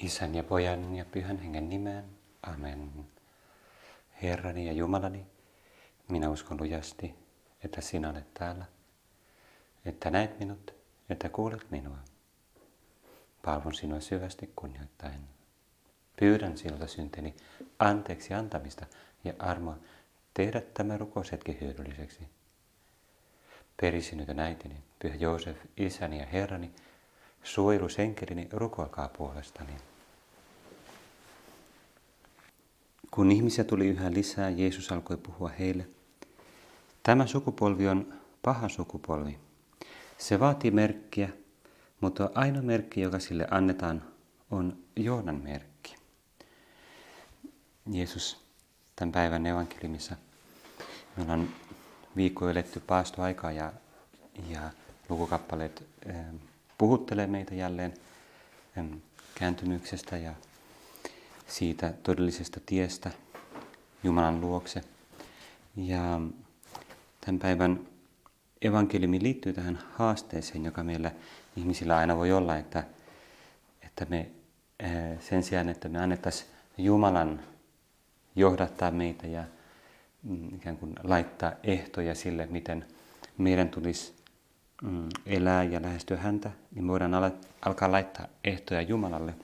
Isän ja Pojan ja Pyhän Hengen nimeen. Amen. Herrani ja Jumalani, minä uskon lujasti, että sinä olet täällä, että näet minut, että kuulet minua. Palvon sinua syvästi kunnioittaen. Pyydän sinulta synteni anteeksi antamista ja armoa tehdä tämä rukoushetki hyödylliseksi. Perisinyt äitini, Pyhä Joosef, isäni ja herrani, suojelusenkelini, rukoilkaa puolestani. Kun ihmisiä tuli yhä lisää, Jeesus alkoi puhua heille. Tämä sukupolvi on paha sukupolvi. Se vaatii merkkiä, mutta ainoa merkki, joka sille annetaan, on Joonan merkki. Jeesus tämän päivän evankeliumissa. Me ollaan viikko eletty paastoaikaa ja, ja lukukappaleet eh, puhuttelee meitä jälleen kääntymyksestä ja siitä todellisesta tiestä Jumalan luokse. Ja tämän päivän evankeliumi liittyy tähän haasteeseen, joka meillä ihmisillä aina voi olla, että, että me eh, sen sijaan, että me annettaisiin Jumalan johdattaa meitä ja mm, ikään kuin laittaa ehtoja sille, miten meidän tulisi mm, elää ja lähestyä häntä, niin voidaan alkaa laittaa ehtoja Jumalalle.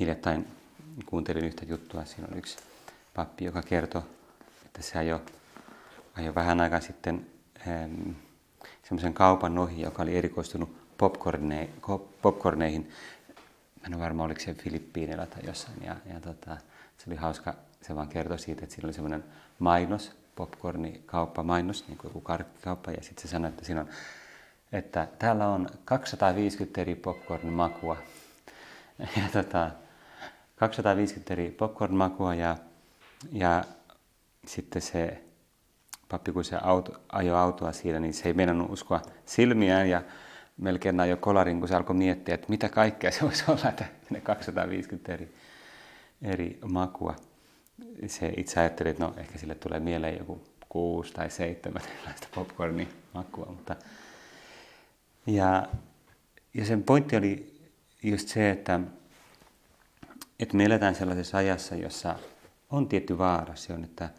Hiljattain kuuntelin yhtä juttua, siinä oli yksi pappi, joka kertoi, että se ajoi, ajoi vähän aikaa sitten semmoisen kaupan ohi, joka oli erikoistunut popcorne, popcorneihin. Mä en ole varma, oliko se Filippiineillä tai jossain. Ja, ja tota, se oli hauska, se vaan kertoi siitä, että siinä oli semmoinen mainos, popcornikauppa mainos, niin kuin joku karkkikauppa, ja sitten se sanoi, että siinä on, että täällä on 250 eri popcorn-makua. Ja tota, 250 eri popcorn-makua ja, ja sitten se pappi, kun se auto, ajoi autoa siinä, niin se ei meinannut uskoa silmiään ja melkein ajoi kolarin, kun se alkoi miettiä, että mitä kaikkea se voisi olla, että ne 250 eri eri makua. Se itse ajatteli, että no ehkä sille tulee mieleen joku kuusi tai seitsemän erilaista popcornin makua. Mutta ja, ja sen pointti oli just se, että, että me eletään sellaisessa ajassa, jossa on tietty vaara. Se on, että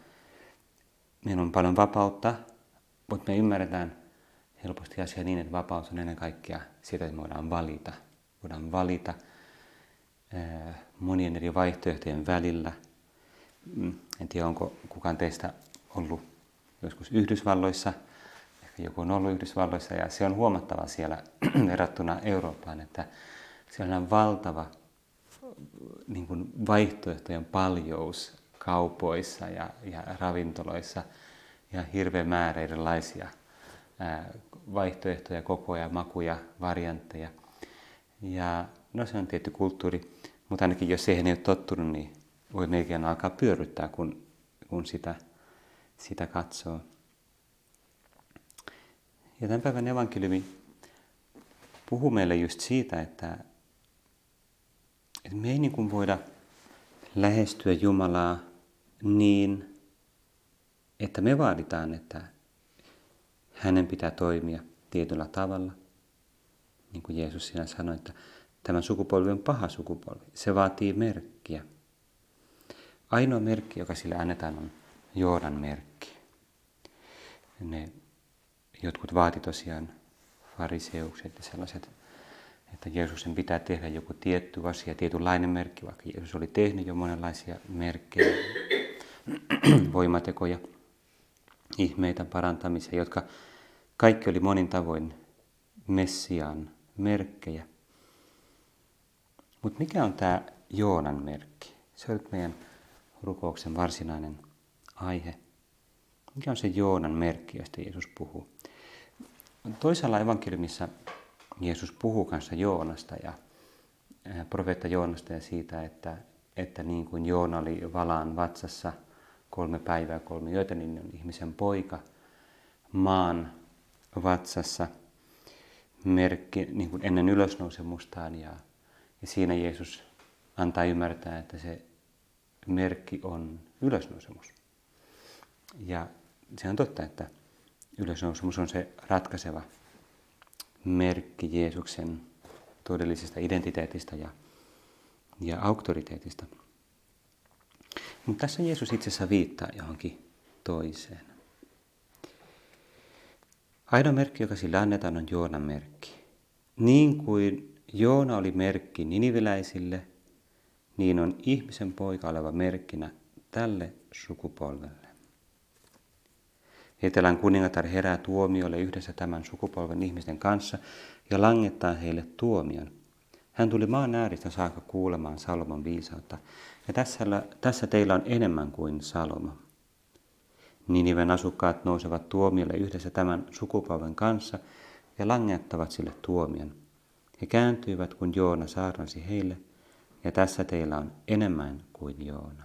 meillä on paljon vapautta, mutta me ymmärretään helposti asia niin, että vapaus on ennen kaikkea sitä, että me voidaan valita. Voidaan valita – monien eri vaihtoehtojen välillä. Mm, en tiedä, onko kukaan teistä ollut joskus Yhdysvalloissa. Ehkä joku on ollut Yhdysvalloissa ja se on huomattava siellä verrattuna Eurooppaan, että siellä on valtava niin kuin vaihtoehtojen paljous kaupoissa ja, ja ravintoloissa ja hirveä määrä erilaisia vaihtoehtoja, kokoja, makuja, variantteja. Ja no se on tietty kulttuuri, mutta ainakin jos siihen ei ole tottunut, niin voi melkein alkaa pyörryttää, kun, kun sitä, sitä katsoo. Ja tämän päivän evankeliumi puhuu meille just siitä, että, että me ei niin kuin voida lähestyä Jumalaa niin, että me vaaditaan, että hänen pitää toimia tietyllä tavalla. Niin kuin Jeesus siinä sanoi, että Tämä sukupolvi on paha sukupolvi. Se vaatii merkkiä. Ainoa merkki, joka sille annetaan, on Joodan merkki. Ne jotkut vaati tosiaan fariseukset ja sellaiset, että Jeesuksen pitää tehdä joku tietty asia, tietynlainen merkki, vaikka Jeesus oli tehnyt jo monenlaisia merkkejä, voimatekoja, ihmeitä, parantamisia, jotka kaikki oli monin tavoin Messiaan merkkejä – mutta mikä on tämä Joonan merkki? Se on meidän rukouksen varsinainen aihe. Mikä on se Joonan merkki, josta Jeesus puhuu? Toisella evankeliumissa Jeesus puhuu kanssa Joonasta ja profeetta Joonasta ja siitä, että, että niin kuin Joona oli valaan vatsassa kolme päivää, kolme yötä, niin on ihmisen poika maan vatsassa merkki niin kuin ennen ylösnousemustaan ja ja siinä Jeesus antaa ymmärtää, että se merkki on ylösnousemus. Ja se on totta, että ylösnousemus on se ratkaiseva merkki Jeesuksen todellisesta identiteetistä ja, ja auktoriteetista. Mutta tässä Jeesus itse asiassa viittaa johonkin toiseen. Ainoa merkki, joka sillä annetaan, on Joonan merkki. Niin kuin Joona oli merkki niniviläisille, niin on ihmisen poika oleva merkkinä tälle sukupolvelle. Etelän kuningatar herää tuomiolle yhdessä tämän sukupolven ihmisten kanssa ja langettaa heille tuomion. Hän tuli maan ääristä saakka kuulemaan Salomon viisautta, ja tässä, tässä teillä on enemmän kuin Salomo. Niniven asukkaat nousevat tuomiolle yhdessä tämän sukupolven kanssa ja langettavat sille tuomion. He kääntyivät, kun Joona saarnasi heille, ja tässä teillä on enemmän kuin Joona.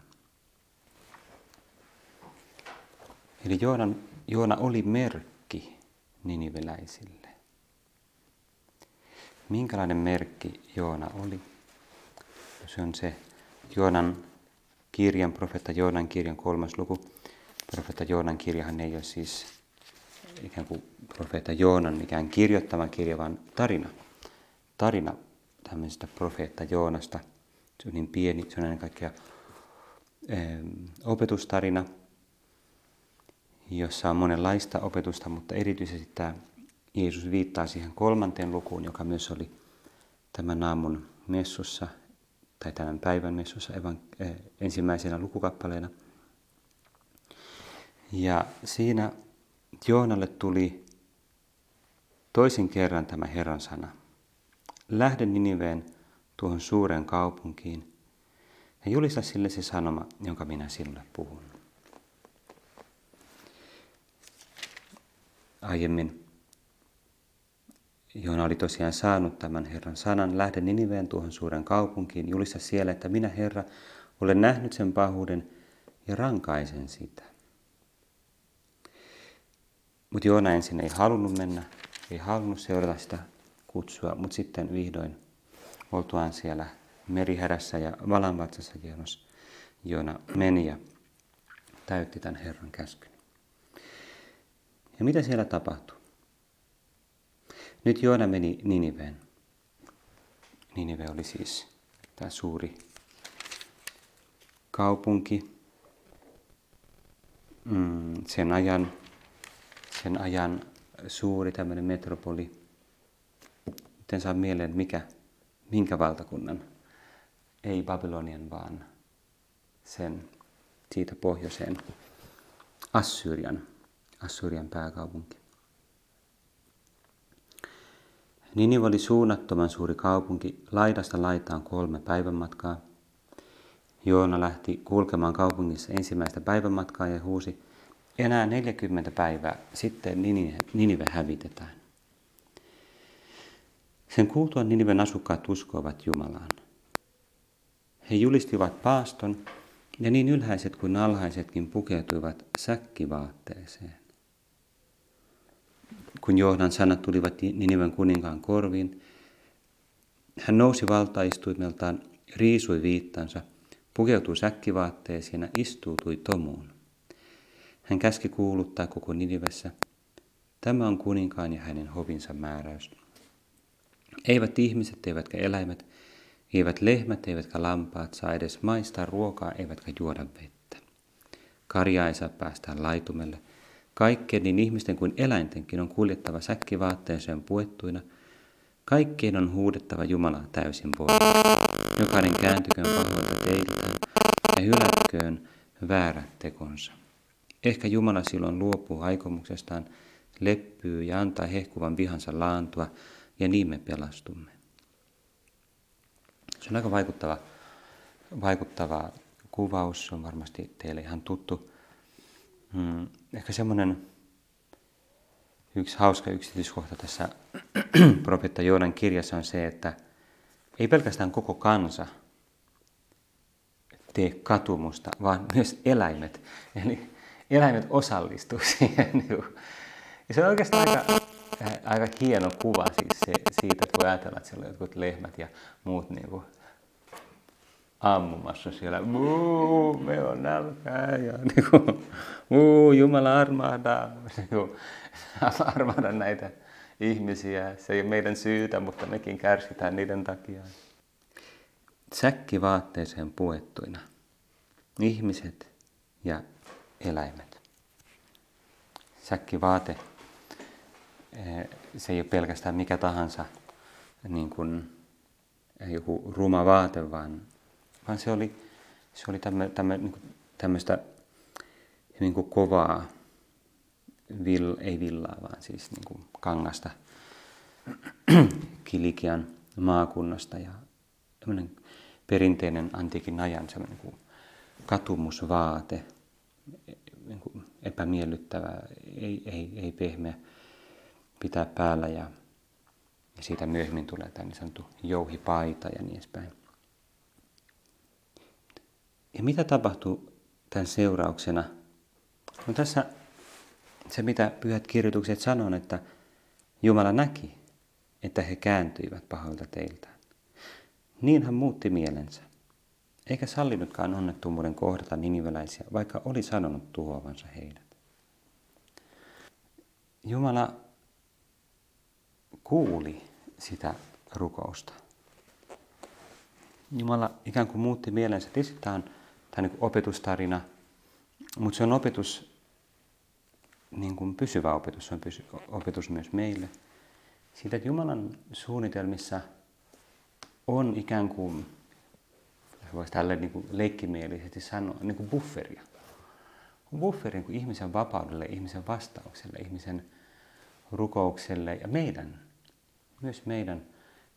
Eli Joonan, Joona oli merkki niniveläisille. Minkälainen merkki Joona oli? Se on se Joonan kirjan, profetta Joonan kirjan kolmas luku. Profetta Joonan kirjahan ei ole siis ikään kuin profeetta Joonan mikään kirjoittama kirja, vaan tarina. Tarina tämmöisestä profeetta Joonasta. Se on niin pieni, se on ennen kaikkea opetustarina, jossa on monenlaista opetusta, mutta erityisesti tämä Jeesus viittaa siihen kolmanteen lukuun, joka myös oli tämän aamun messussa tai tämän päivän messussa evan, eh, ensimmäisenä lukukappaleena. Ja siinä Joonalle tuli toisen kerran tämä Herran sana. Lähde Niniveen tuohon suureen kaupunkiin ja julista sille se sanoma, jonka minä sinulle puhun. Aiemmin Joona oli tosiaan saanut tämän Herran sanan, lähde Niniveen tuohon suuren kaupunkiin, julista siellä, että minä Herra olen nähnyt sen pahuuden ja rankaisen sitä. Mutta Joona ensin ei halunnut mennä, ei halunnut seurata sitä kutsua, mutta sitten vihdoin oltuaan siellä merihädässä ja valanvatsassa Joonas, Joona meni ja täytti tämän Herran käskyn. Ja mitä siellä tapahtui? Nyt Joona meni Niniveen. Ninive oli siis tämä suuri kaupunki. Mm, sen ajan, sen ajan suuri tämmöinen metropoli. Miten saa mieleen, mikä, minkä valtakunnan? Ei Babylonian, vaan sen siitä pohjoiseen Assyrian, Assyrian pääkaupunki. Ninive oli suunnattoman suuri kaupunki, laidasta laitaan kolme päivän matkaa. Joona lähti kulkemaan kaupungissa ensimmäistä päivän matkaa ja huusi, enää 40 päivää, sitten Ninive hävitetään. Sen kuultuaan Niniven asukkaat uskoivat Jumalaan. He julistivat paaston, ja niin ylhäiset kuin alhaisetkin pukeutuivat säkkivaatteeseen. Kun Joonan sanat tulivat Niniven kuninkaan korviin, hän nousi valtaistuimeltaan, riisui viittansa, pukeutui säkkivaatteeseen ja istuutui tomuun. Hän käski kuuluttaa koko Ninivessä, tämä on kuninkaan ja hänen hovinsa määräys. Eivät ihmiset eivätkä eläimet, eivät lehmät eivätkä lampaat saa edes maistaa ruokaa eivätkä juoda vettä. Karja ei saa päästä laitumelle – Kaikkien niin ihmisten kuin eläintenkin on kuljettava säkkivaatteeseen puettuina. Kaikkien on huudettava Jumalaa täysin voimin. Jokainen kääntyköön pahoilta teiltään ja hylätköön väärät tekonsa. Ehkä Jumala silloin luopuu aikomuksestaan, leppyy ja antaa hehkuvan vihansa laantua, ja niin me pelastumme. Se on aika vaikuttava, vaikuttava kuvaus, se on varmasti teille ihan tuttu. Hmm, ehkä semmoinen yksi hauska yksityiskohta tässä profetta Joonan kirjassa on se, että ei pelkästään koko kansa tee katumusta, vaan myös eläimet. Eli eläimet osallistuu siihen. Ja se on oikeastaan aika, aika hieno kuva siis se, siitä, että voi ajatella, että siellä on jotkut lehmät ja muut niin kuin ammumassa siellä, Muu, me on nälkää ja niin kuin, Muu, Jumala armahda, niin kuin, armahda näitä ihmisiä. Se ei ole meidän syytä, mutta mekin kärsitään niiden takia. Säkkivaatteeseen puettuina ihmiset ja eläimet. Säkkivaate, eh, se ei ole pelkästään mikä tahansa niin kuin joku ruma vaate, vaan, vaan se oli, se oli tämmö, tämmö, niin kuin, tämmöistä niin kuin kovaa, vill, ei villaa, vaan siis niin kuin kangasta Kilikian maakunnasta ja perinteinen antiikin ajan semmoinen kuin katumusvaate, niin kuin epämiellyttävä, ei, ei, ei pehmeä pitää päällä ja, ja siitä myöhemmin tulee tämä niin sanottu jouhipaita ja niin edespäin. Ja mitä tapahtuu tämän seurauksena? No tässä se, mitä pyhät kirjoitukset sanoo, että Jumala näki, että he kääntyivät pahoilta teiltään. Niin hän muutti mielensä, eikä sallinutkaan onnettomuuden kohdata niniveläisiä, vaikka oli sanonut tuhoavansa heidät. Jumala kuuli sitä rukousta. Jumala ikään kuin muutti mielensä. Tietysti tämä on, tämä on niin opetustarina, mutta se on opetus, niin kuin pysyvä opetus, se on pysy, opetus myös meille. Siitä, että Jumalan suunnitelmissa on ikään kuin, voisi tälle niin kuin leikkimielisesti sanoa, niin kuin bufferia. On bufferi niin kuin ihmisen vapaudelle, ihmisen vastaukselle, ihmisen rukoukselle ja meidän, myös meidän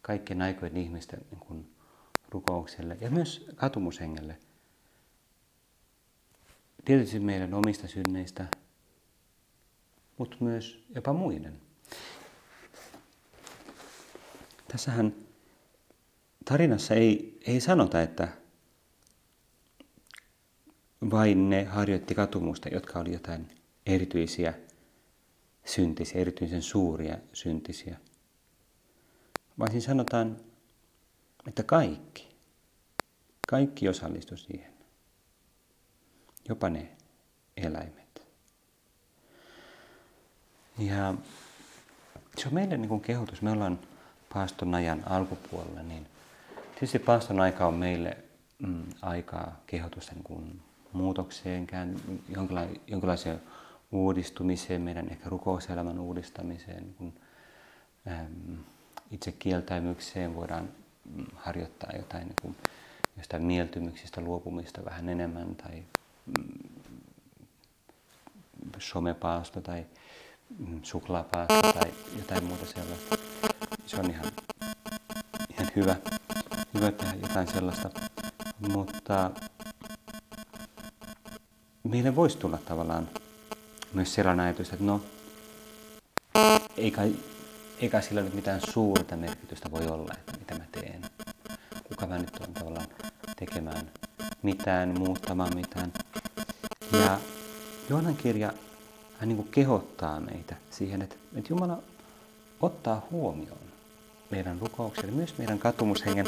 kaikkien aikojen ihmisten niin kuin rukoukselle ja myös katumushengelle. Tietysti meidän omista synneistä, mutta myös jopa muiden. Tässähän tarinassa ei, ei sanota, että vain ne harjoitti katumusta, jotka oli jotain erityisiä syntisiä, erityisen suuria syntisiä. Vaan siinä sanotaan, että kaikki, kaikki osallistu siihen. Jopa ne eläimet. Ja se on meidän niin kehotus. Me ollaan paaston ajan alkupuolella, niin tietysti paaston aika on meille mm, aikaa kehotusta niin kuin muutokseen, jonkinla- jonkinlaiseen uudistumiseen, meidän ehkä rukouselämän uudistamiseen, niin kuin, äm, itse kieltäymykseen voidaan mm, harjoittaa jotain niin kuin, jostain mieltymyksistä luopumista vähän enemmän tai mm, somepaasto tai mm, suklaapaasto tai jotain muuta sellaista. Se on ihan, ihan hyvä, hyvä tehdä jotain sellaista, mutta meille voisi tulla tavallaan myös sellainen ajatus, että no, ei kai, ei kai sillä nyt mitään suurta merkitystä voi olla, että mitä mä teen. Kuka mä nyt on tavallaan tekemään mitään, muuttamaan mitään. Ja Joonan kirja hän niin kuin kehottaa meitä siihen, että, että Jumala ottaa huomioon meidän rukoukselle, myös meidän katumushengen,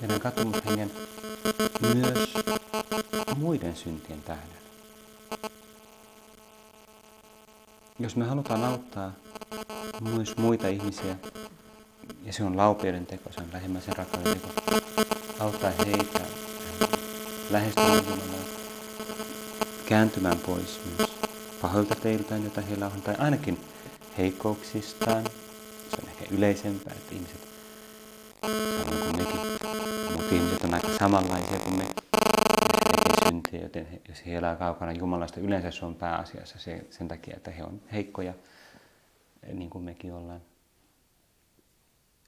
meidän katumushengen myös muiden syntien tähden. Jos me halutaan auttaa myös muita ihmisiä, ja se on laupeuden teko, se on lähimmäisen rakkauden teko, auttaa heitä lähestymään kääntymään pois myös pahoilta teiltään, jota heillä on, tai ainakin heikkouksistaan. Se on ehkä yleisempää, että ihmiset, samoin kuin mekin, mutta ihmiset on aika samanlaisia kuin me, syntiä, joten he, jos he elää kaukana Jumalasta, yleensä se on pääasiassa se, sen takia, että he on heikkoja, niin kuin mekin ollaan.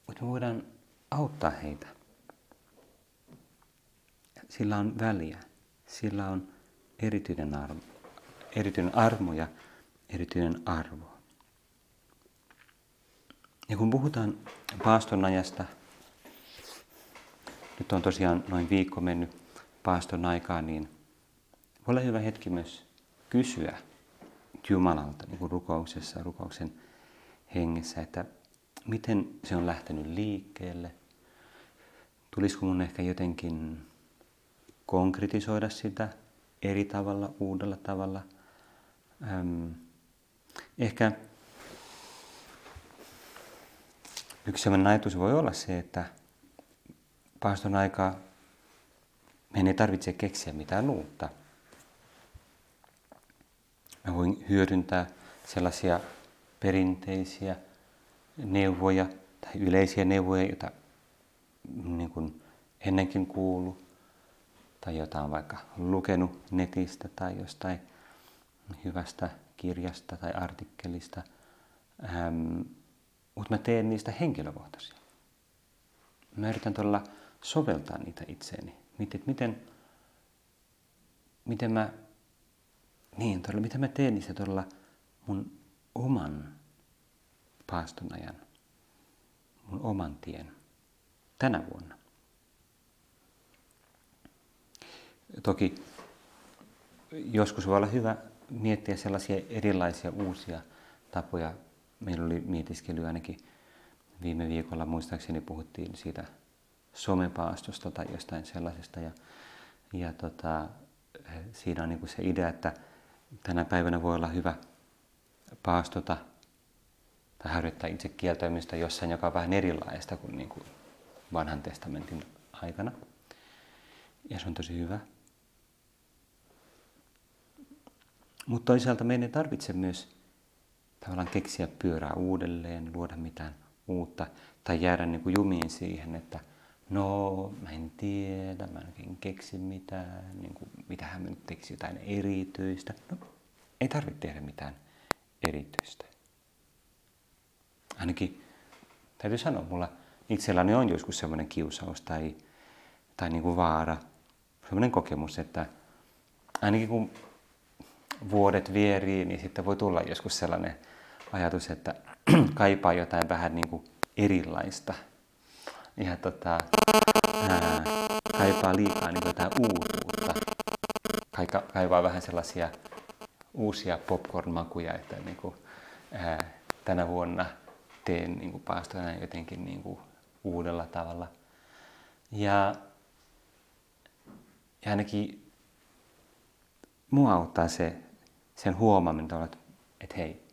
Mutta me voidaan auttaa heitä. Sillä on väliä, sillä on erityinen armo, erityinen armo ja erityinen arvo. Ja kun puhutaan paaston ajasta, nyt on tosiaan noin viikko mennyt paaston aikaa, niin olla hyvä hetki myös kysyä Jumalalta niin kuin rukouksessa, rukouksen hengessä, että miten se on lähtenyt liikkeelle. Tulisiko mun ehkä jotenkin konkretisoida sitä eri tavalla, uudella tavalla. Ähm, ehkä yksi sellainen ajatus voi olla se, että paaston aikaa meidän ei tarvitse keksiä mitään uutta. Mä voin hyödyntää sellaisia perinteisiä neuvoja tai yleisiä neuvoja, joita niin kuin ennenkin kuulu, tai jota on vaikka lukenut netistä tai jostain hyvästä kirjasta tai artikkelista, ähm, mutta mä teen niistä henkilökohtaisia. Mä yritän todella soveltaa niitä itseeni. Miten, miten, miten mä, niin todella, miten mä teen niistä todella mun oman paaston ajan, mun oman tien tänä vuonna. Toki joskus voi olla hyvä miettiä sellaisia erilaisia uusia tapoja. Meillä oli mietiskely ainakin viime viikolla, muistaakseni puhuttiin siitä somepaastosta tai jostain sellaisesta. Ja, ja tota, siinä on niin se idea, että tänä päivänä voi olla hyvä paastota tai harjoittaa itse kieltäymistä jossain, joka on vähän erilaista kuin, niin kuin vanhan testamentin aikana. Ja se on tosi hyvä. Mutta toisaalta meidän ei tarvitse myös tavallaan keksiä pyörää uudelleen, luoda mitään uutta tai jäädä niin kuin jumiin siihen, että no mä en tiedä, mä en keksi mitään, niin kuin, mitähän mä nyt teksi jotain erityistä. No, ei tarvitse tehdä mitään erityistä. Ainakin täytyy sanoa, mulla itselläni on joskus semmoinen kiusaus tai, tai niin kuin vaara, semmoinen kokemus, että ainakin kun vuodet vierii, niin sitten voi tulla joskus sellainen ajatus, että kaipaa jotain vähän niin kuin erilaista. Ja tota, ää, kaipaa liikaa niin jotain uutuutta. Kaika, kaipaa vähän sellaisia uusia popcorn-makuja, että niin kuin, ää, tänä vuonna teen niin kuin paastona jotenkin niin kuin uudella tavalla. Ja, ja ainakin mua auttaa se, sen huomaaminen, että hei,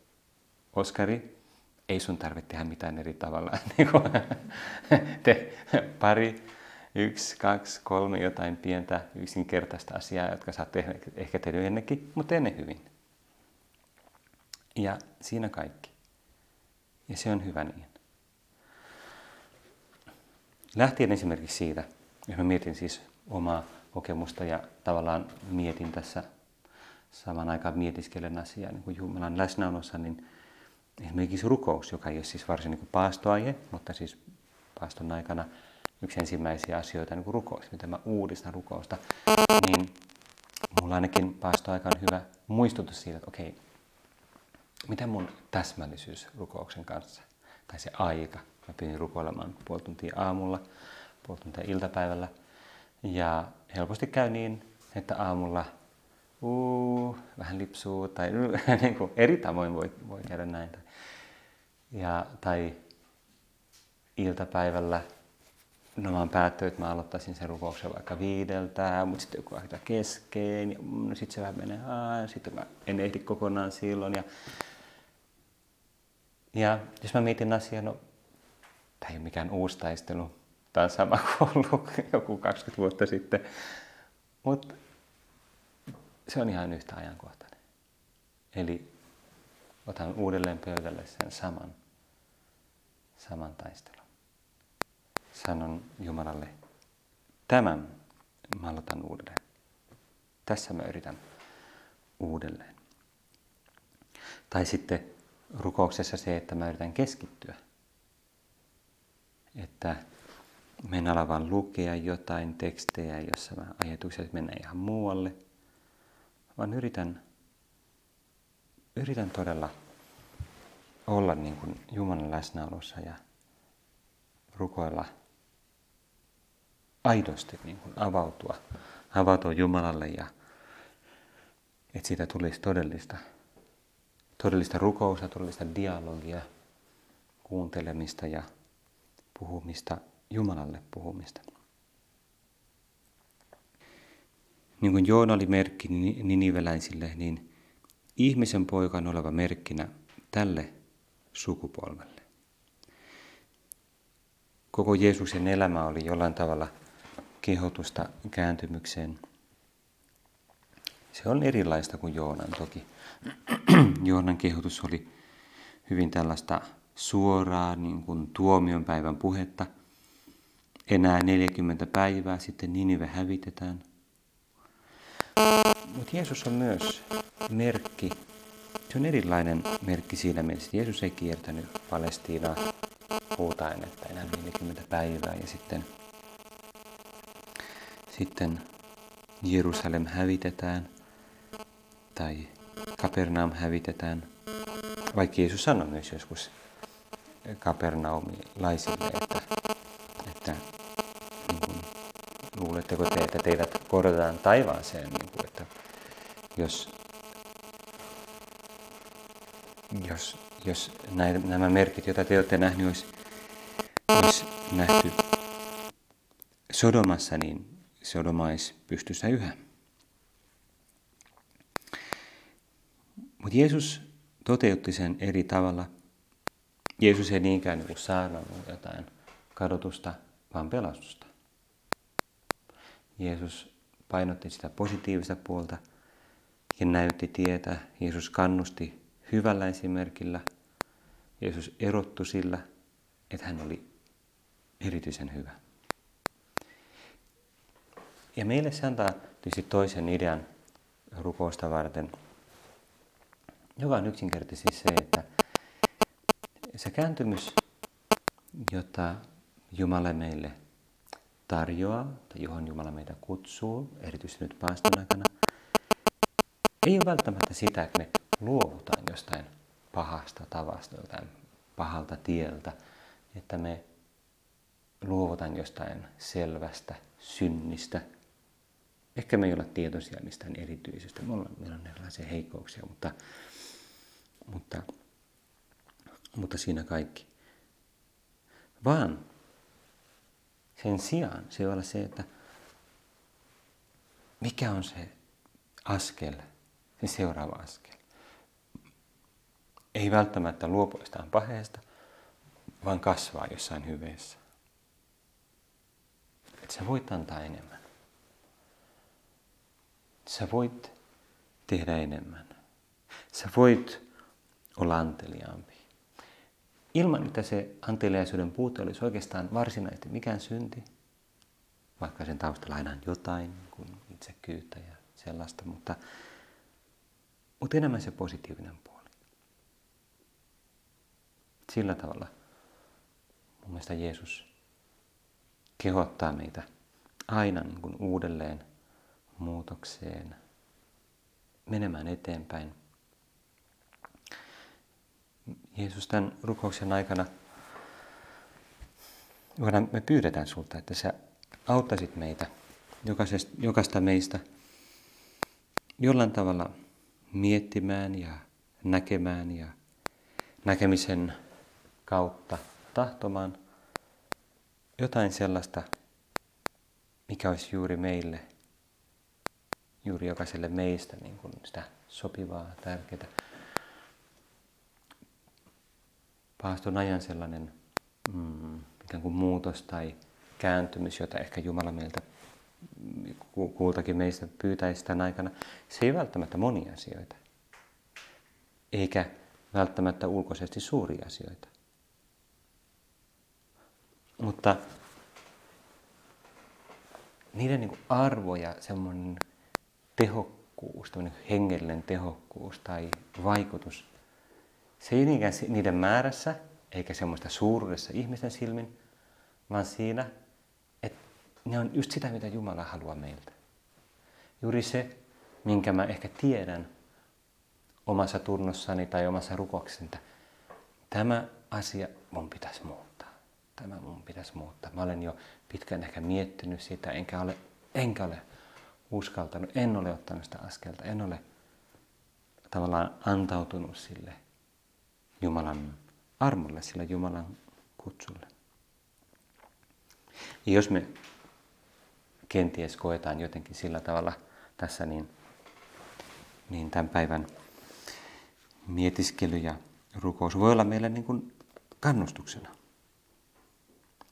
Oskari, ei sun tarvitse tehdä mitään eri tavalla. Niin te pari, yksi, kaksi, kolme jotain pientä yksinkertaista asiaa, jotka sä tehdä, ehkä tehnyt ennenkin, mutta tee ne hyvin. Ja siinä kaikki. Ja se on hyvä niin. Lähtien esimerkiksi siitä, jos mä mietin siis omaa kokemusta ja tavallaan mietin tässä saman aikaan mietiskelen asiaa niin kuin Jumalan läsnäolossa, niin esimerkiksi rukous, joka ei ole siis varsin niin paastoaihe, mutta siis paaston aikana yksi ensimmäisiä asioita niin kuin rukous, miten mä uudistan rukousta, niin mulla ainakin paastoaika on hyvä muistutus siitä, että okei, mitä mun täsmällisyys rukouksen kanssa, tai se aika. Mä pidin rukoilemaan puoli tuntia aamulla, puoli tuntia iltapäivällä, ja helposti käy niin, että aamulla uu, vähän lipsuu tai niin kuin eri tavoin voi, voi käydä näin. Ja, tai iltapäivällä no mä oon päättänyt, että mä aloittaisin sen rukouksen vaikka viideltä, mutta sitten joku aika kesken, ja no sitten se vähän menee, ja sitten mä en ehdi kokonaan silloin. Ja, ja jos mä mietin asiaa, no tämä ei ole mikään uusi taistelu, tämä on sama kuin ollut joku 20 vuotta sitten, mutta se on ihan yhtä ajankohtainen. Eli otan uudelleen pöydälle sen saman, saman taistelun. Sanon Jumalalle, tämän mä aloitan uudelleen. Tässä mä yritän uudelleen. Tai sitten rukouksessa se, että mä yritän keskittyä. Että menen alavan lukea jotain tekstejä, jossa mä ajatukset menee ihan muualle – vaan yritän, yritän todella olla niin kuin Jumalan läsnäolossa ja rukoilla aidosti niin kuin avautua, avautua Jumalalle ja että siitä tulisi todellista, todellista rukousta, todellista dialogia, kuuntelemista ja puhumista, Jumalalle puhumista. Niin kuin Joona oli merkki niniveläisille, niin ihmisen poika on oleva merkkinä tälle sukupolvelle. koko Jeesuksen elämä oli jollain tavalla kehotusta kääntymykseen. Se on erilaista kuin Joonan toki. Joonan kehotus oli hyvin tällaista suoraa niin kuin tuomion päivän puhetta. Enää 40 päivää sitten Ninive hävitetään. Mutta Jeesus on myös merkki, se on erilainen merkki siinä mielessä, että Jeesus ei kiertänyt Palestiinaa huutaen, että enää 40 päivää ja sitten, sitten Jerusalem hävitetään tai Kapernaum hävitetään. Vaikka Jeesus sanoi myös joskus kapernaumilaisille, että, että niin kuin, luuletteko te, että teidät korotetaan taivaaseen, niin kuin, että jos, jos, jos näitä, nämä merkit, joita te olette nähneet, olisi, olisi nähty Sodomassa, niin Sodoma olisi pystyssä yhä. Mutta Jeesus toteutti sen eri tavalla. Jeesus ei niinkään niin saarnannut jotain kadotusta, vaan pelastusta. Jeesus painotti sitä positiivista puolta ja näytti tietä. Jeesus kannusti hyvällä esimerkillä. Jeesus erottu sillä, että hän oli erityisen hyvä. Ja meille se antaa tietysti toisen idean rukousta varten – joka on yksinkertaisesti se, että se kääntymys, jota Jumala meille tarjoaa, tai johon Jumala meitä kutsuu, erityisesti nyt paaston aikana, ei ole välttämättä sitä, että me luovutaan jostain pahasta tavasta, jostain pahalta tieltä, että me luovutaan jostain selvästä synnistä. Ehkä me ei olla tietoisia mistään erityisestä, meillä on erilaisia heikkouksia, mutta mutta, mutta siinä kaikki. Vaan sen sijaan se voi olla se, että mikä on se askel, se seuraava askel. Ei välttämättä luopua jostain paheesta, vaan kasvaa jossain hyveessä. Että sä voit antaa enemmän. Sä voit tehdä enemmän. Sä voit olla anteliaampi. Ilman, että se anteliaisuuden puute olisi oikeastaan varsinaisesti mikään synti, vaikka sen taustalla aina on jotain, kuin itsekyyttä ja sellaista, mutta, mutta enemmän se positiivinen puoli. Sillä tavalla mun mielestä Jeesus kehottaa meitä aina niin kuin uudelleen muutokseen, menemään eteenpäin – Jeesus tämän rukouksen aikana, me pyydetään sulta, että sä auttaisit meitä, jokaista meistä, jollain tavalla miettimään ja näkemään ja näkemisen kautta tahtomaan jotain sellaista, mikä olisi juuri meille, juuri jokaiselle meistä niin kuin sitä sopivaa, tärkeää paaston ajan sellainen mm, ikään kuin muutos tai kääntymys, jota ehkä Jumala meiltä kultakin meistä pyytäisi tämän aikana, se ei välttämättä monia asioita. Eikä välttämättä ulkoisesti suuria asioita. Mutta niiden niin arvo ja semmoinen tehokkuus, hengellinen tehokkuus tai vaikutus se ei niinkään niiden määrässä, eikä semmoista suuruudessa ihmisten silmin, vaan siinä, että ne on just sitä, mitä Jumala haluaa meiltä. Juuri se, minkä mä ehkä tiedän omassa tunnossani tai omassa rukouksessani, että tämä asia mun pitäisi muuttaa. Tämä mun pitäisi muuttaa. Mä olen jo pitkään ehkä miettinyt sitä, enkä ole, enkä ole uskaltanut, en ole ottanut sitä askelta, en ole tavallaan antautunut sille Jumalan armolle, sillä Jumalan kutsulle. Ja jos me kenties koetaan jotenkin sillä tavalla tässä, niin, niin tämän päivän mietiskely ja rukous voi olla meille niin kuin kannustuksena.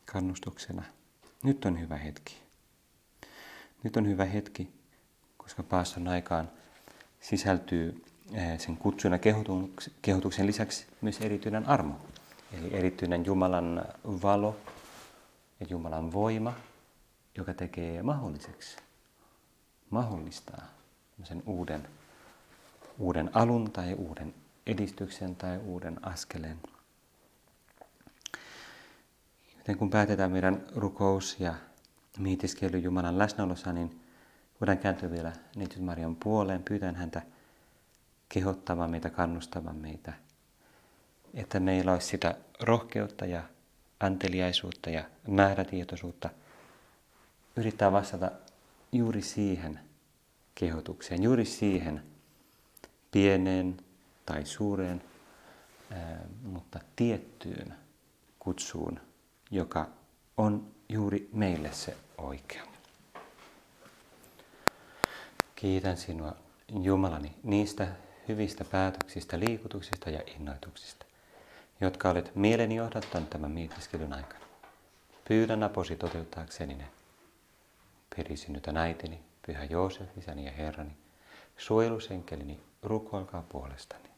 kannustuksena. Nyt on hyvä hetki. Nyt on hyvä hetki, koska paaston aikaan sisältyy sen kutsun ja kehotuksen lisäksi myös erityinen armo. Eli erityinen Jumalan valo ja Jumalan voima, joka tekee mahdolliseksi, mahdollistaa sen uuden, uuden alun tai uuden edistyksen tai uuden askeleen. Joten kun päätetään meidän rukous ja mietiskely Jumalan läsnäolossa, niin voidaan kääntyä vielä Neitsyt Marian puoleen, pyytän häntä kehottamaan meitä, kannustamaan meitä, että meillä olisi sitä rohkeutta ja anteliaisuutta ja määrätietoisuutta yrittää vastata juuri siihen kehotukseen, juuri siihen pieneen tai suureen, mutta tiettyyn kutsuun, joka on juuri meille se oikea. Kiitän sinua Jumalani niistä hyvistä päätöksistä, liikutuksista ja innoituksista, jotka olet mieleni johdattanut tämän mietiskelyn aikana. Pyydän aposi toteuttaakseni ne. Perisynnytän äitini, pyhä Joosef, isäni ja herrani, suojelusenkelini, rukoilkaa puolestani.